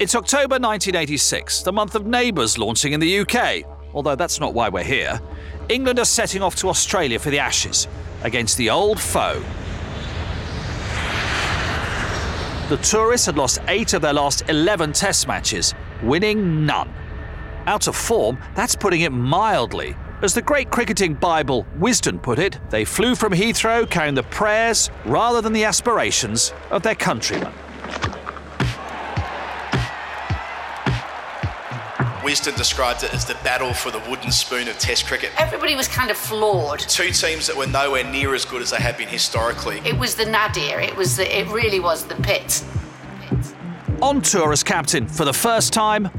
It's October 1986, the month of Neighbours launching in the UK. Although that's not why we're here. England are setting off to Australia for the Ashes against the old foe. The tourists had lost eight of their last 11 test matches, winning none. Out of form, that's putting it mildly. As the great cricketing Bible Wisden put it, they flew from Heathrow carrying the prayers rather than the aspirations of their countrymen. Wisden described it as the battle for the wooden spoon of Test cricket. Everybody was kind of flawed. Two teams that were nowhere near as good as they have been historically. It was the nadir. It was the, it really was the pit. On tour as captain for the first time,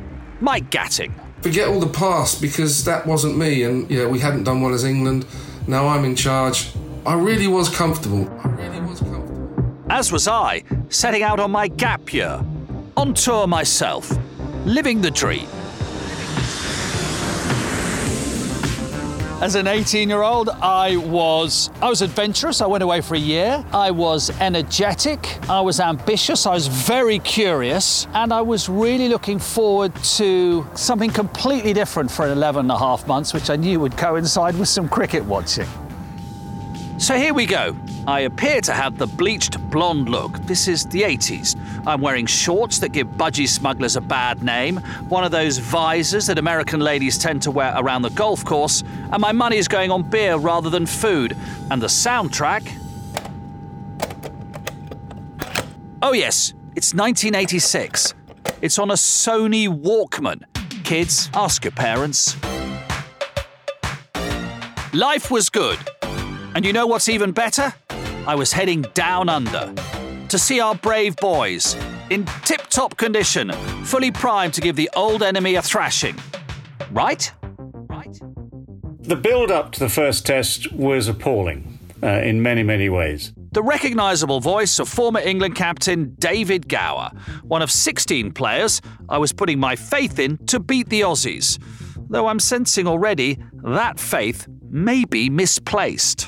Mike Gatting. Forget all the past because that wasn't me, and yeah, we hadn't done well as England. Now I'm in charge. I really was comfortable. I really was comfortable. As was I, setting out on my gap year. On tour myself, living the dream. As an 18 year old, I was I was adventurous. I went away for a year. I was energetic. I was ambitious. I was very curious. And I was really looking forward to something completely different for 11 and a half months, which I knew would coincide with some cricket watching. So here we go. I appear to have the bleached blonde look. This is the 80s. I'm wearing shorts that give budgie smugglers a bad name, one of those visors that American ladies tend to wear around the golf course, and my money is going on beer rather than food. And the soundtrack. Oh, yes, it's 1986. It's on a Sony Walkman. Kids, ask your parents. Life was good. And you know what's even better? I was heading down under to see our brave boys in tip top condition, fully primed to give the old enemy a thrashing. Right? Right? The build up to the first test was appalling uh, in many, many ways. The recognisable voice of former England captain David Gower, one of 16 players I was putting my faith in to beat the Aussies. Though I'm sensing already that faith may be misplaced.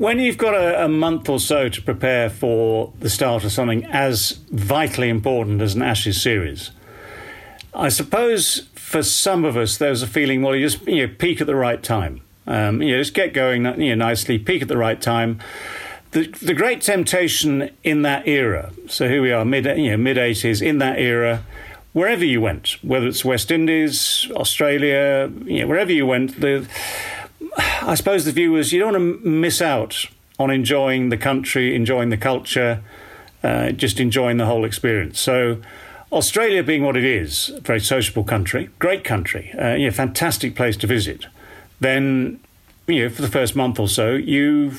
When you've got a, a month or so to prepare for the start of something as vitally important as an Ashes series, I suppose for some of us there's a feeling, well, you just you know, peak at the right time. Um, you know, just get going you know, nicely, peak at the right time. The, the great temptation in that era, so here we are, mid you know, mid 80s, in that era, wherever you went, whether it's West Indies, Australia, you know, wherever you went, the I suppose the view was you don't want to miss out on enjoying the country, enjoying the culture, uh, just enjoying the whole experience. So, Australia being what it is, a very sociable country, great country, uh, you know, fantastic place to visit. Then, you know, for the first month or so, you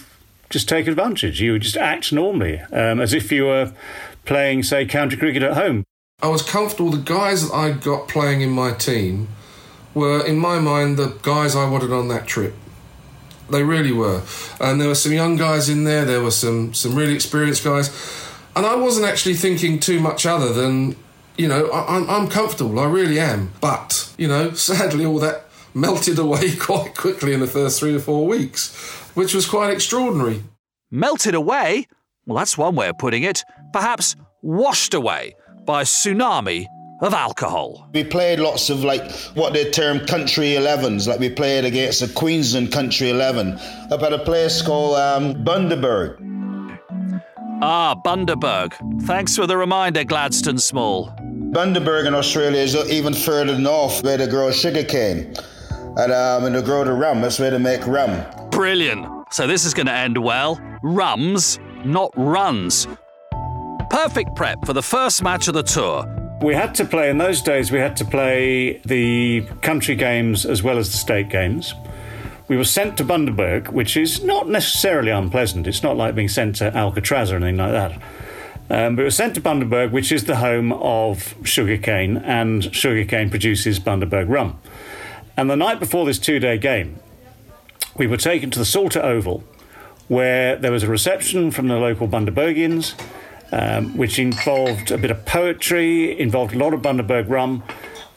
just take advantage. You just act normally, um, as if you were playing, say, county cricket at home. I was comfortable. The guys that I got playing in my team were, in my mind, the guys I wanted on that trip. They really were, and there were some young guys in there. There were some some really experienced guys, and I wasn't actually thinking too much other than, you know, I, I'm I'm comfortable. I really am. But you know, sadly, all that melted away quite quickly in the first three or four weeks, which was quite extraordinary. Melted away? Well, that's one way of putting it. Perhaps washed away by tsunami of alcohol. We played lots of like what they term country 11s. Like we played against the Queensland country 11 up at a place called um, Bundaberg. Ah, Bundaberg. Thanks for the reminder, Gladstone Small. Bundaberg in Australia is even further north where they grow sugarcane. And, um, and they grow the rum. That's where they make rum. Brilliant. So this is going to end well. Rums, not runs. Perfect prep for the first match of the tour. We had to play, in those days, we had to play the country games as well as the state games. We were sent to Bundaberg, which is not necessarily unpleasant. It's not like being sent to Alcatraz or anything like that. Um, but it was sent to Bundaberg, which is the home of sugarcane, and sugarcane produces Bundaberg rum. And the night before this two day game, we were taken to the Salter Oval, where there was a reception from the local Bundabergians, um, which involved a bit of poetry, involved a lot of Bundaberg rum,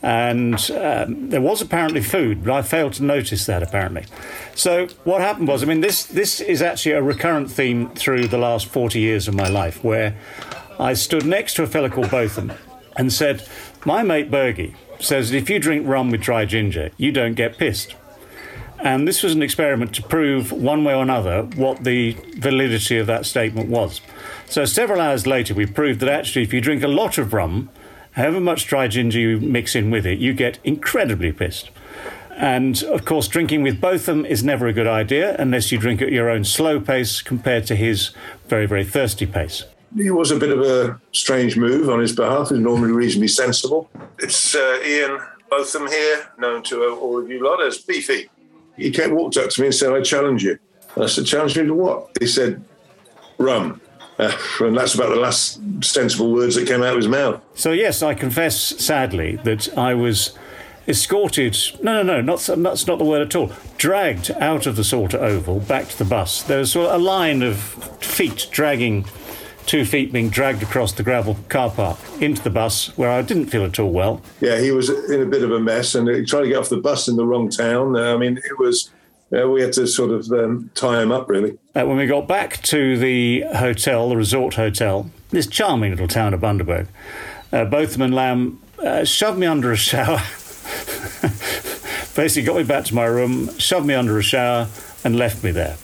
and um, there was apparently food, but I failed to notice that apparently. So what happened was, I mean, this this is actually a recurrent theme through the last forty years of my life, where I stood next to a fellow called Botham and said, "My mate Bergie says that if you drink rum with dry ginger, you don't get pissed." And this was an experiment to prove, one way or another, what the validity of that statement was. So, several hours later, we proved that actually, if you drink a lot of rum, however much dry ginger you mix in with it, you get incredibly pissed. And of course, drinking with Botham is never a good idea unless you drink at your own slow pace compared to his very, very thirsty pace. It was a bit of a strange move on his behalf. He's normally reasonably sensible. It's uh, Ian Botham here, known to all of you lot as Beefy. He came, walked up to me and said, I challenge you. I said, challenge me to what? He said, rum. Uh, and that's about the last sensible words that came out of his mouth. So, yes, I confess sadly that I was escorted, no, no, no, not, that's not the word at all, dragged out of the Salter Oval back to the bus. There was sort of a line of feet dragging, two feet being dragged across the gravel car park into the bus where I didn't feel at all well. Yeah, he was in a bit of a mess and he tried to get off the bus in the wrong town. I mean, it was. Uh, we had to sort of um, tie him up, really. Uh, when we got back to the hotel, the resort hotel, this charming little town of Bundaberg, uh, Botham and Lamb uh, shoved me under a shower. Basically, got me back to my room, shoved me under a shower, and left me there.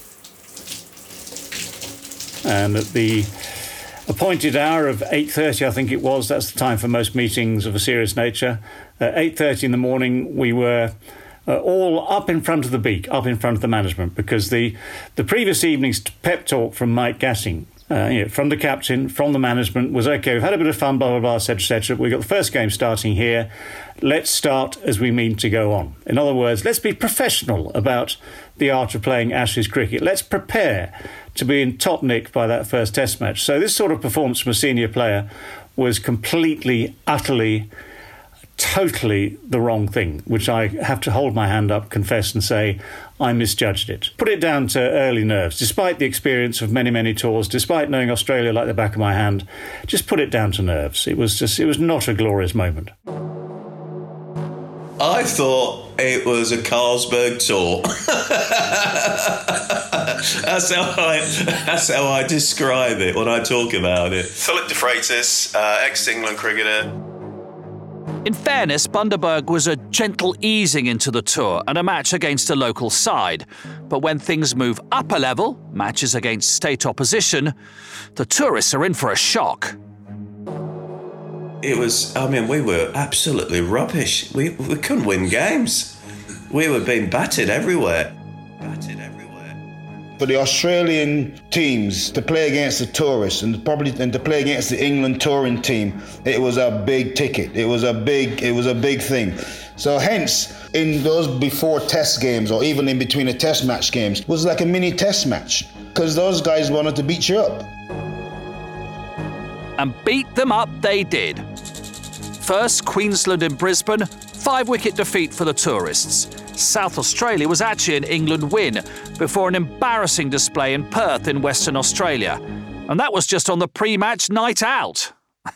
And at the appointed hour of 8.30 i think it was that's the time for most meetings of a serious nature at 8.30 in the morning we were uh, all up in front of the beak up in front of the management because the the previous evening's pep talk from mike gatting uh, you know, from the captain, from the management, was okay. We've had a bit of fun, blah blah blah, etc. etc. We've got the first game starting here. Let's start as we mean to go on. In other words, let's be professional about the art of playing Ashes cricket. Let's prepare to be in top nick by that first Test match. So this sort of performance from a senior player was completely, utterly totally the wrong thing, which I have to hold my hand up, confess, and say I misjudged it. Put it down to early nerves. Despite the experience of many, many tours, despite knowing Australia like the back of my hand, just put it down to nerves. It was just, it was not a glorious moment. I thought it was a Carlsberg tour. that's how I that's how I describe it when I talk about it. Phillip DeFreitas, uh, ex-England cricketer. In fairness, Bundaberg was a gentle easing into the tour and a match against a local side. But when things move up a level, matches against state opposition, the tourists are in for a shock. It was, I mean, we were absolutely rubbish. We, we couldn't win games. We were being battered everywhere. Battered. For the Australian teams to play against the tourists and probably and to play against the England touring team, it was a big ticket. It was a big it was a big thing. So hence, in those before test games or even in between the test match games, was like a mini test match because those guys wanted to beat you up. And beat them up they did. First, Queensland in Brisbane, five wicket defeat for the tourists. South Australia was actually an England win before an embarrassing display in Perth in Western Australia. And that was just on the pre match night out.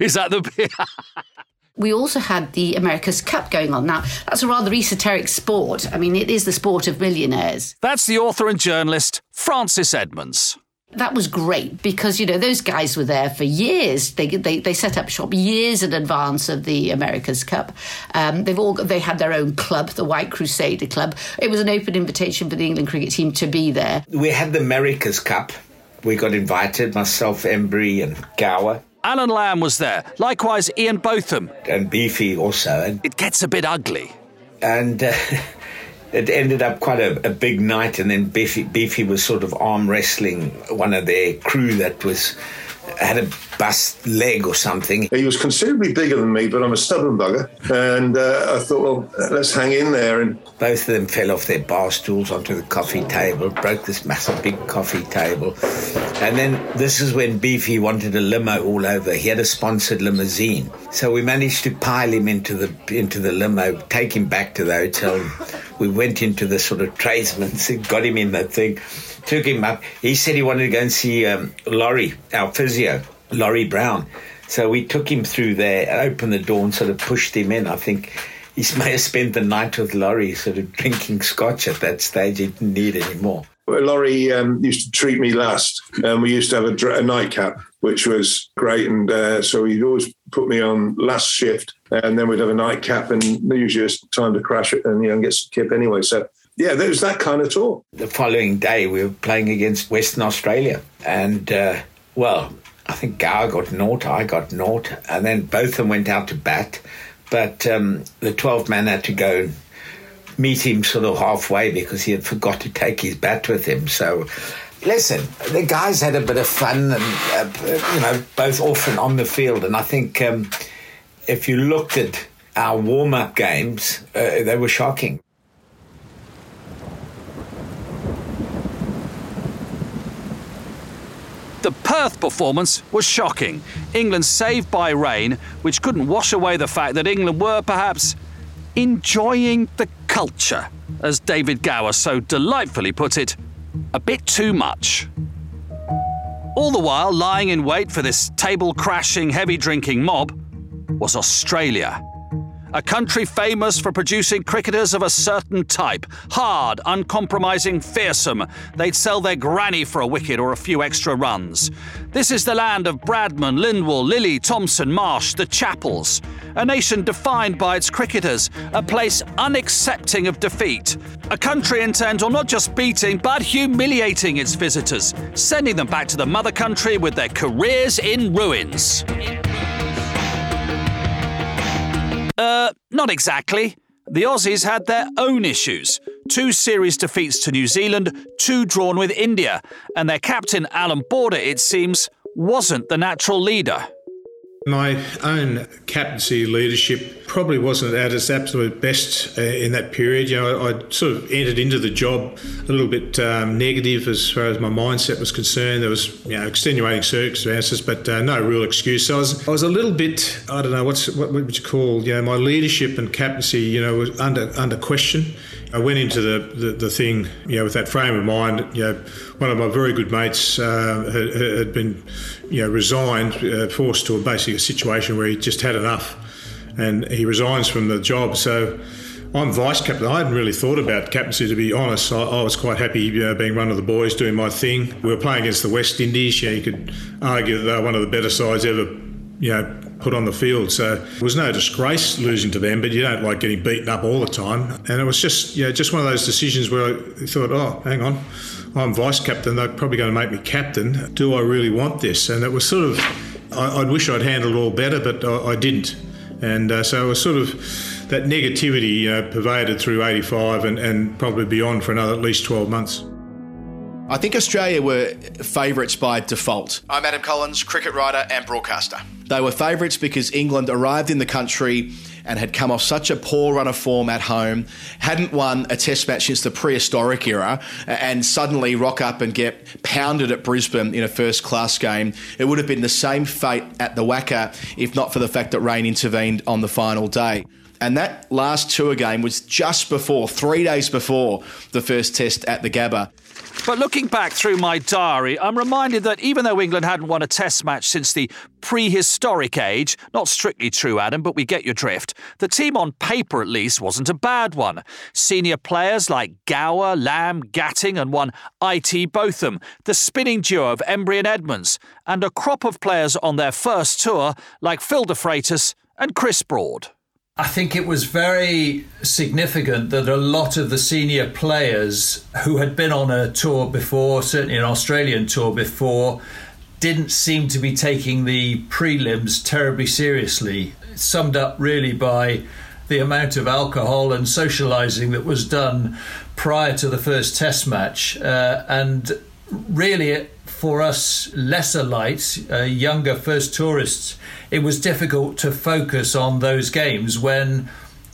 Is that the. we also had the America's Cup going on. Now, that's a rather esoteric sport. I mean, it is the sport of millionaires. That's the author and journalist, Frances Edmonds. That was great because, you know, those guys were there for years. They, they, they set up shop years in advance of the America's Cup. Um, they've all they had their own club, the White Crusader Club. It was an open invitation for the England cricket team to be there. We had the America's Cup. We got invited, myself, Emburey and Gower. Alan Lamb was there. Likewise, Ian Botham. And Beefy also. And it gets a bit ugly. And... Uh, it ended up quite a, a, big night, and then Beefy, Beefy was sort of arm wrestling one of their crew that was had a bust leg or something. He was considerably bigger than me, but I'm a stubborn bugger. And uh, I thought, well, let's hang in there. And both of them fell off their bar stools onto the coffee table, broke this massive big coffee table. And then this is when Beefy wanted a limo all over. He had a sponsored limousine. So we managed to pile him into the into the limo, take him back to the hotel. We went into the sort of tradesman's, got him in that thing, took him up. He said he wanted to go and see um, Laurie, our physio, Laurie Brown. So we took him through there, opened the door and sort of pushed him in. I think he may have spent the night with Laurie, sort of drinking scotch at that stage. He didn't need any more. Well, Laurie um, used to treat me last, and we used to have a, a nightcap, which was great. And uh, so he'd always put me on last shift, and then we'd have a nightcap, and usually it's time to crash it and you know get some kip anyway. So yeah, there was that kind of tour. The following day, we were playing against Western Australia, and uh, well, I think Gower got naught, I got naught, and then Botham went out to bat. But um, the 12 man had to go meet him sort of halfway because he had forgot to take his bat with him. So, listen, the guys had a bit of fun and, uh, you know, both off and on the field. And I think um, if you looked at our warm up games, uh, they were shocking. The Perth performance was shocking. England saved by rain, which couldn't wash away the fact that England were perhaps enjoying the culture, as David Gower so delightfully put it, a bit too much. All the while lying in wait for this table crashing, heavy drinking mob was Australia. A country famous for producing cricketers of a certain type hard, uncompromising, fearsome. They'd sell their granny for a wicket or a few extra runs. This is the land of Bradman, Lindwall, Lillee, Thomson, Marsh, the Chappells. A nation defined by its cricketers, a place unaccepting of defeat. A country intent on not just beating, but humiliating its visitors, sending them back to the mother country with their careers in ruins. Uh, not exactly. The Aussies had their own issues. Two series defeats to New Zealand, two drawn with India, and their captain, Allan Border, it seems, wasn't the natural leader. My own captaincy leadership probably wasn't at its absolute best uh, in that period. You know, I, I, sort of entered into the job a little bit um, negative as far as my mindset was concerned. There was, you know, extenuating circumstances, but uh, no real excuse. So I was, I was a little bit, I don't know, what's what would you call, you know, my leadership and captaincy, you know, was under under question. I went into the, the, the, thing, you know, with that frame of mind. You know, one of my very good mates uh, had, had, been, you know, resigned, uh, forced to a basically a situation where he just had enough, and he resigns from the job. So I'm vice captain. I hadn't really thought about captaincy, to be honest. I, I was quite happy you know, being one of the boys, doing my thing. We were playing against the West Indies. You, you could argue that they were one of the better sides ever, you know, put on the field. So it was no disgrace losing to them, but you don't like getting beaten up all the time. And it was just, know, just one of those decisions where I thought, oh, hang on, I'm vice captain. They're probably going to make me captain. Do I really want this? And it was sort of, I, would wish I'd handled it all better, but I, I didn't. And uh, so it was sort of that negativity know, pervaded through 85 and, and probably beyond for another at least 12 months. I think Australia were favourites by default. I'm Adam Collins, cricket writer and broadcaster. They were favourites because England arrived in the country and had come off such a poor run of form at home, hadn't won a test match since the prehistoric era, and suddenly rock up and get pounded at Brisbane in a first class game. It would have been the same fate at the WACA if not for the fact that rain intervened on the final day. And that last tour game was just before, three days before the first test at the Gabba. But looking back through my diary, I'm reminded that even though England hadn't won a test match since the prehistoric age, not strictly true, Adam, but we get your drift, the team on paper at least wasn't a bad one. Senior players like Gower, Lamb, Gatting, and one IT Botham, the spinning duo of Emburey and Edmonds, and a crop of players on their first tour like Phil DeFreitas and Chris Broad. I think it was very significant that a lot of the senior players who had been on a tour before, certainly an Australian tour before, didn't seem to be taking the prelims terribly seriously. Summed up really by the amount of alcohol and socialising that was done prior to the first test match. Uh, and really, for us lesser lights, uh, younger first tourists, it was difficult to focus on those games when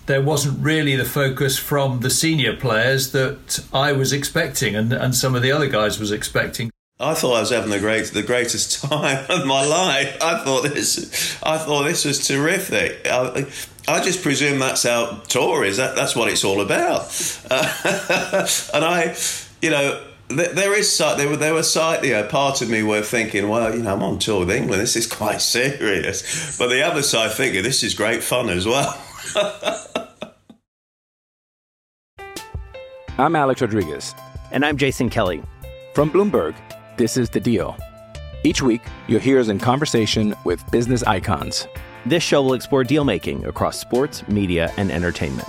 there wasn't really the focus from the senior players that I was expecting and, and some of the other guys was expecting. I thought I was having the great, the greatest time of my life. I thought this, I thought this was terrific. I, I just presume that's how tour is. That, that's what it's all about. Uh, and I, you know, there is there were there were side you know part of me were thinking well you know I'm on tour with England this is quite serious but the other side thinking this is great fun as well. I'm Alex Rodriguez. And I'm Jason Kelly. From Bloomberg, this is The Deal. Each week, you'll hear us in conversation with business icons. This show will explore deal making across sports, media, and entertainment.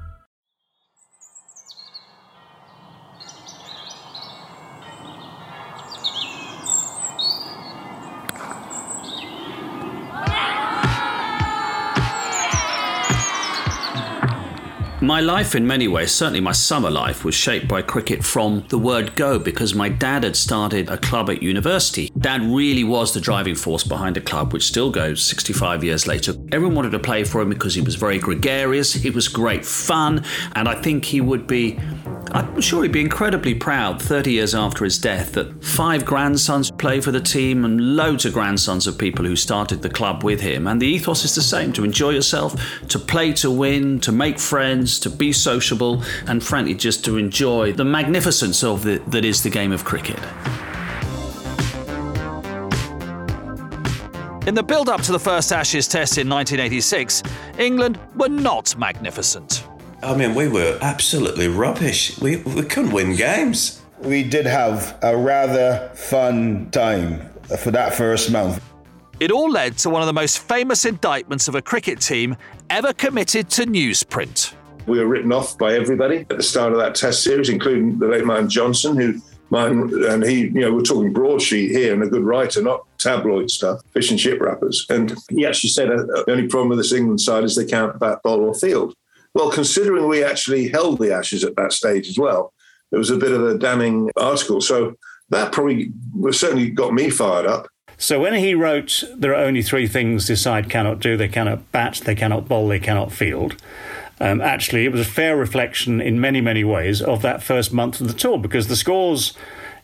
My life, in many ways, certainly my summer life, was shaped by cricket from the word go because my dad had started a club at university. Dad really was the driving force behind a club which still goes 65 years later. Everyone wanted to play for him because he was very gregarious, it was great fun, and I think he would be. I'm sure he'd be incredibly proud 30 years after his death that five grandsons play for the team and loads of grandsons of people who started the club with him. And the ethos is the same to enjoy yourself, to play to win, to make friends, to be sociable, and frankly, just to enjoy the magnificence of that is the game of cricket. In the build up to the first Ashes test in 1986, England were not magnificent. I mean, we were absolutely rubbish. We, we couldn't win games. We did have a rather fun time for that first month. It all led to one of the most famous indictments of a cricket team ever committed to newsprint. We were written off by everybody at the start of that Test series, including the late man Johnson, who mine and he, you know, we're talking broadsheet here and a good writer, not tabloid stuff, fish and chip wrappers. And he actually said uh, the only problem with this England side is they can't bat, bowl, or field. Well, considering we actually held the Ashes at that stage as well, it was a bit of a damning article. So that probably certainly got me fired up. So when he wrote, there are only three things this side cannot do they cannot bat, they cannot bowl, they cannot field. Um, actually, it was a fair reflection in many, many ways of that first month of the tour because the scores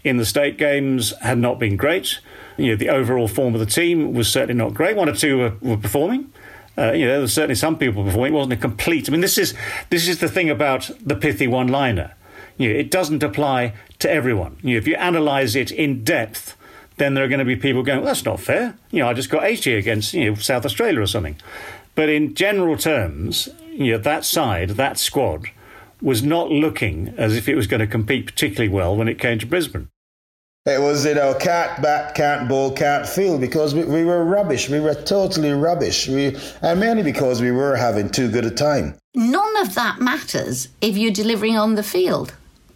in the state games had not been great. You know, the overall form of the team was certainly not great. One or two were, were performing. Uh, you know, certainly some people performing. It wasn't a complete. I mean, this is this is the thing about the pithy one-liner. You know, it doesn't apply to everyone. You know, if you analyse it in depth, then there are going to be people going, well, "That's not fair." You know, I just got 80 against you know South Australia or something. But in general terms, you know, that side, that squad, was not looking as if it was going to compete particularly well when it came to Brisbane. It was, you know, can't bat, can't bowl, can't field because we, we were rubbish. We were totally rubbish. We, and mainly because we were having too good a time. None of that matters if you're delivering on the field.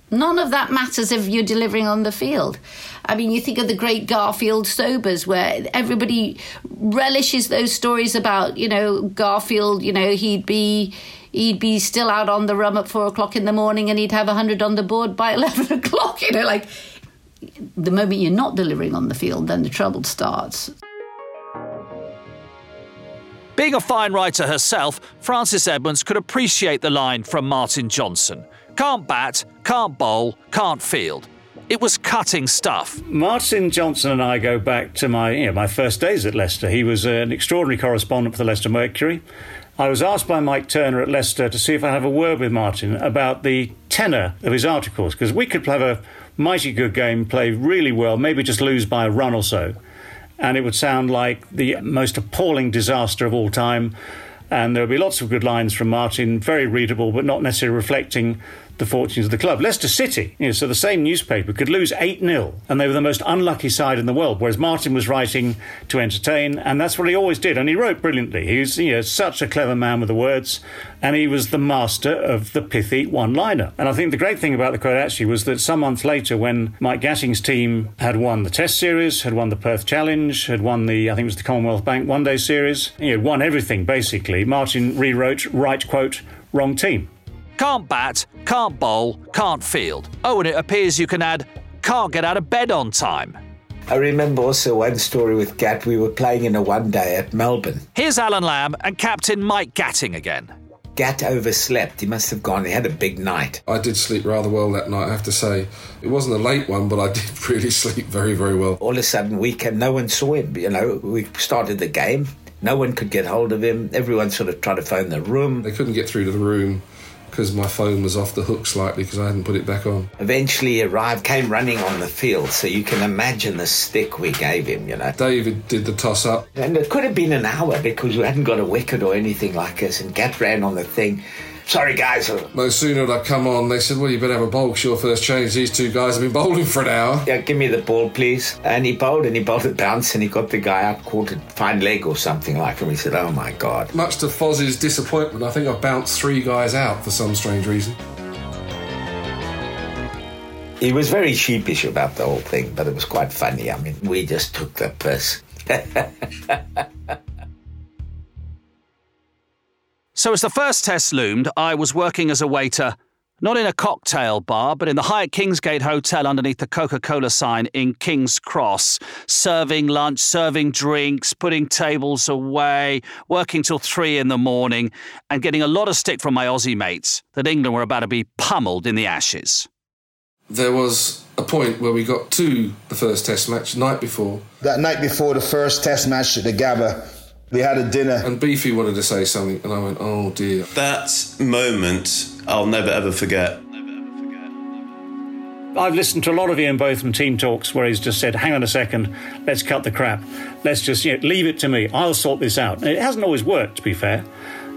None of that matters if you're delivering on the field. I mean, you think of the great Garfield Sobers, where everybody relishes those stories about, you know, Garfield, you know, he'd be he'd be still out on the rum at four o'clock in the morning and he'd have a hundred on the board by eleven o'clock, you know, like the moment you're not delivering on the field, then the trouble starts. Being a fine writer herself, Frances Edmonds could appreciate the line from Martin Johnson can't bat, can't bowl, can't field. It was cutting stuff. Martin Johnson and I go back to my you know, my first days at Leicester. He was an extraordinary correspondent for the Leicester Mercury. I was asked by Mike Turner at Leicester to see if I have a word with Martin about the tenor of his articles because we could have a mighty good game, play really well, maybe just lose by a run or so. And it would sound like the most appalling disaster of all time. And there would be lots of good lines from Martin, very readable, but not necessarily reflecting the fortunes of the club. Leicester City, you know, so the same newspaper could lose 8 0, and they were the most unlucky side in the world, whereas Martin was writing to entertain, and that's what he always did. And he wrote brilliantly. He was you know, such a clever man with the words, and he was the master of the pithy one liner. And I think the great thing about the quote actually was that some months later, when Mike Gatting's team had won the Test Series, had won the Perth Challenge, had won the, I think it was the Commonwealth Bank One Day Series, you know, won everything basically, Martin rewrote, right quote, wrong team. Can't bat, can't bowl, can't field. Oh, and it appears you can add can't get out of bed on time. I remember also one story with Gat. We were playing in a one day at Melbourne. Here's Alan Lamb and Captain Mike Gatting again. Gat overslept. He must have gone. He had a big night. I did sleep rather well that night, I have to say. It wasn't a late one, but I did really sleep very, very well. All of a sudden, we came, no one saw him. You know, we started the game. No one could get hold of him. Everyone sort of tried to phone the room. They couldn't get through to the room because my phone was off the hook slightly because I hadn't put it back on. Eventually he arrived, came running on the field, so you can imagine the stick we gave him, you know. David did the toss up. And it could have been an hour because we hadn't got a wicket or anything like this, and Gat ran on the thing. Sorry, guys. No sooner had I come on, they said, Well, you better have a bowl, it's your first change. These two guys have been bowling for an hour. Yeah, give me the ball, please. And he bowled and he bowled a bounce and he got the guy out, caught a fine leg or something like him. And he said, Oh my God. Much to Foz's disappointment, I think I bounced three guys out for some strange reason. He was very sheepish about the whole thing, but it was quite funny. I mean, we just took the piss. So, as the first test loomed, I was working as a waiter, not in a cocktail bar, but in the Hyatt Kingsgate Hotel underneath the Coca Cola sign in King's Cross, serving lunch, serving drinks, putting tables away, working till three in the morning, and getting a lot of stick from my Aussie mates that England were about to be pummeled in the ashes. There was a point where we got to the first test match night before. That night before the first test match at the Gabba, we had a dinner. And Beefy wanted to say something, and I went, oh dear. That moment, I'll never ever forget. I've listened to a lot of Ian Botham team talks where he's just said, hang on a second, let's cut the crap. Let's just you know, leave it to me. I'll sort this out. And it hasn't always worked, to be fair.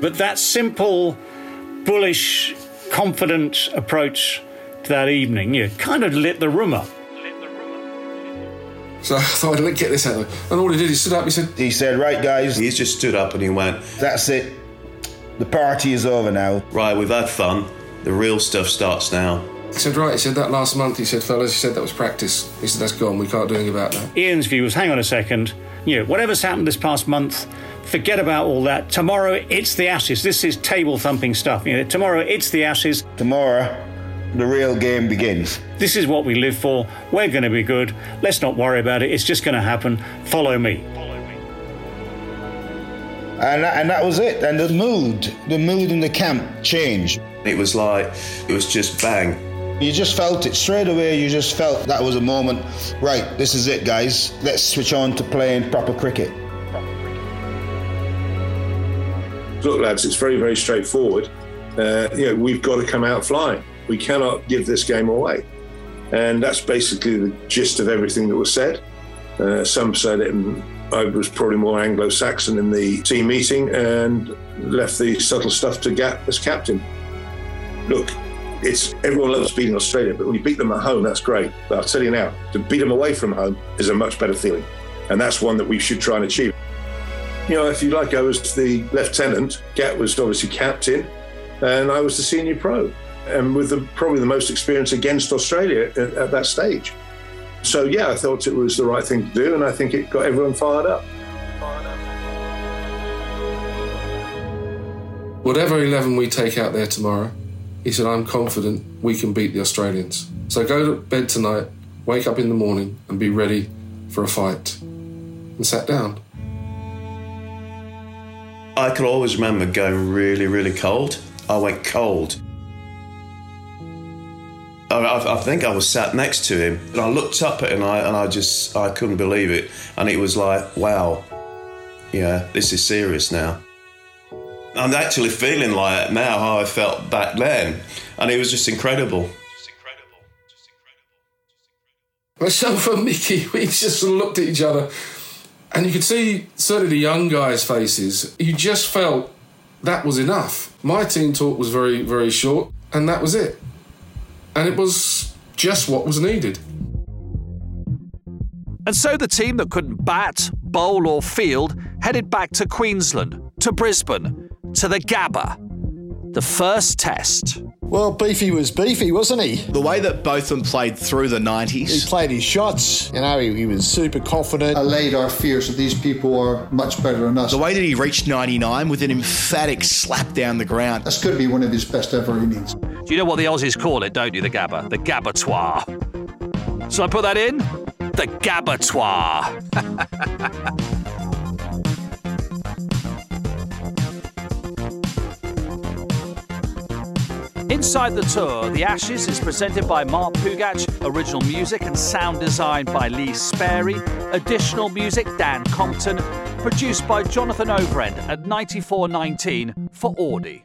But that simple, bullish, confident approach to that evening, you know, kind of lit the room up. So I thought, I'd get this out of the And all he did, he stood up, he said, He said, Right, guys. He just stood up and he went, That's it. The party is over now. Right, we've had fun. The real stuff starts now. He said, right, he said that last month, he said, fellas, he said that was practice. He said, that's gone, we can't do anything about that. Ian's view was, hang on a second, you know, whatever's happened this past month, forget about all that. Tomorrow, it's the Ashes. This is table thumping stuff. You know, tomorrow, it's the Ashes. Tomorrow, the real game begins. This is what we live for. We're going to be good. Let's not worry about it. It's just going to happen. Follow me. And that, and that was it. And the mood, the mood in the camp changed. It was like, it was just bang. You just felt it straight away. You just felt that was a moment. Right, this is it, guys. Let's switch on to playing proper cricket. Look, lads, it's very, very straightforward. Uh, you know, we've got to come out flying. We cannot give this game away. And that's basically the gist of everything that was said. Uh, some said it, I was probably more Anglo Saxon in the team meeting and left the subtle stuff to Gat as captain. Look, it's everyone loves beating Australia, but when you beat them at home, that's great. But I'll tell you now, to beat them away from home is a much better feeling. And that's one that we should try and achieve. You know, if you like, I was the lieutenant, Gat was obviously captain, and I was the senior pro and with the, probably the most experience against Australia at, at, that stage. So, yeah, I thought it was the right thing to do, and I think it got everyone fired up. Whatever 11 we take out there tomorrow, he said, I'm confident we can beat the Australians. So go to bed tonight, wake up in the morning, and be ready for a fight. And sat down. I can always remember going really, really cold. I went cold. I, I, think I was sat next to him, and I looked up at him, and I, and I just I couldn't believe it, and it was like, wow, yeah, this is serious now. I'm actually feeling like now how I felt back then, and it was just incredible. Just incredible. Just incredible. Myself and Mickey, we just looked at each other, and you could see certainly the young guys' faces. You just felt that was enough. My team talk was very, very short, and that was it. And it was just what was needed. And so the team that couldn't bat, bowl, or field headed back to Queensland, to Brisbane, to the Gabba. The first test. Well, Beefy was beefy, wasn't he? The way that Botham played through the 90s. He played his shots. You know, he, he was super confident. Allayed our fears that these people are much better than us. The way that he reached 99 with an emphatic slap down the ground. This could be one of his best ever innings. Do you know what the Aussies call it, don't you, the Gabba? The Gabatoire. So I put that in? The Gabatoire. Inside the Tour, The Ashes is presented by Mark Pougatch, original music and sound design by Lee Sperry, additional music Dan Compton, produced by Jonathan Overend at 9419 for Audi.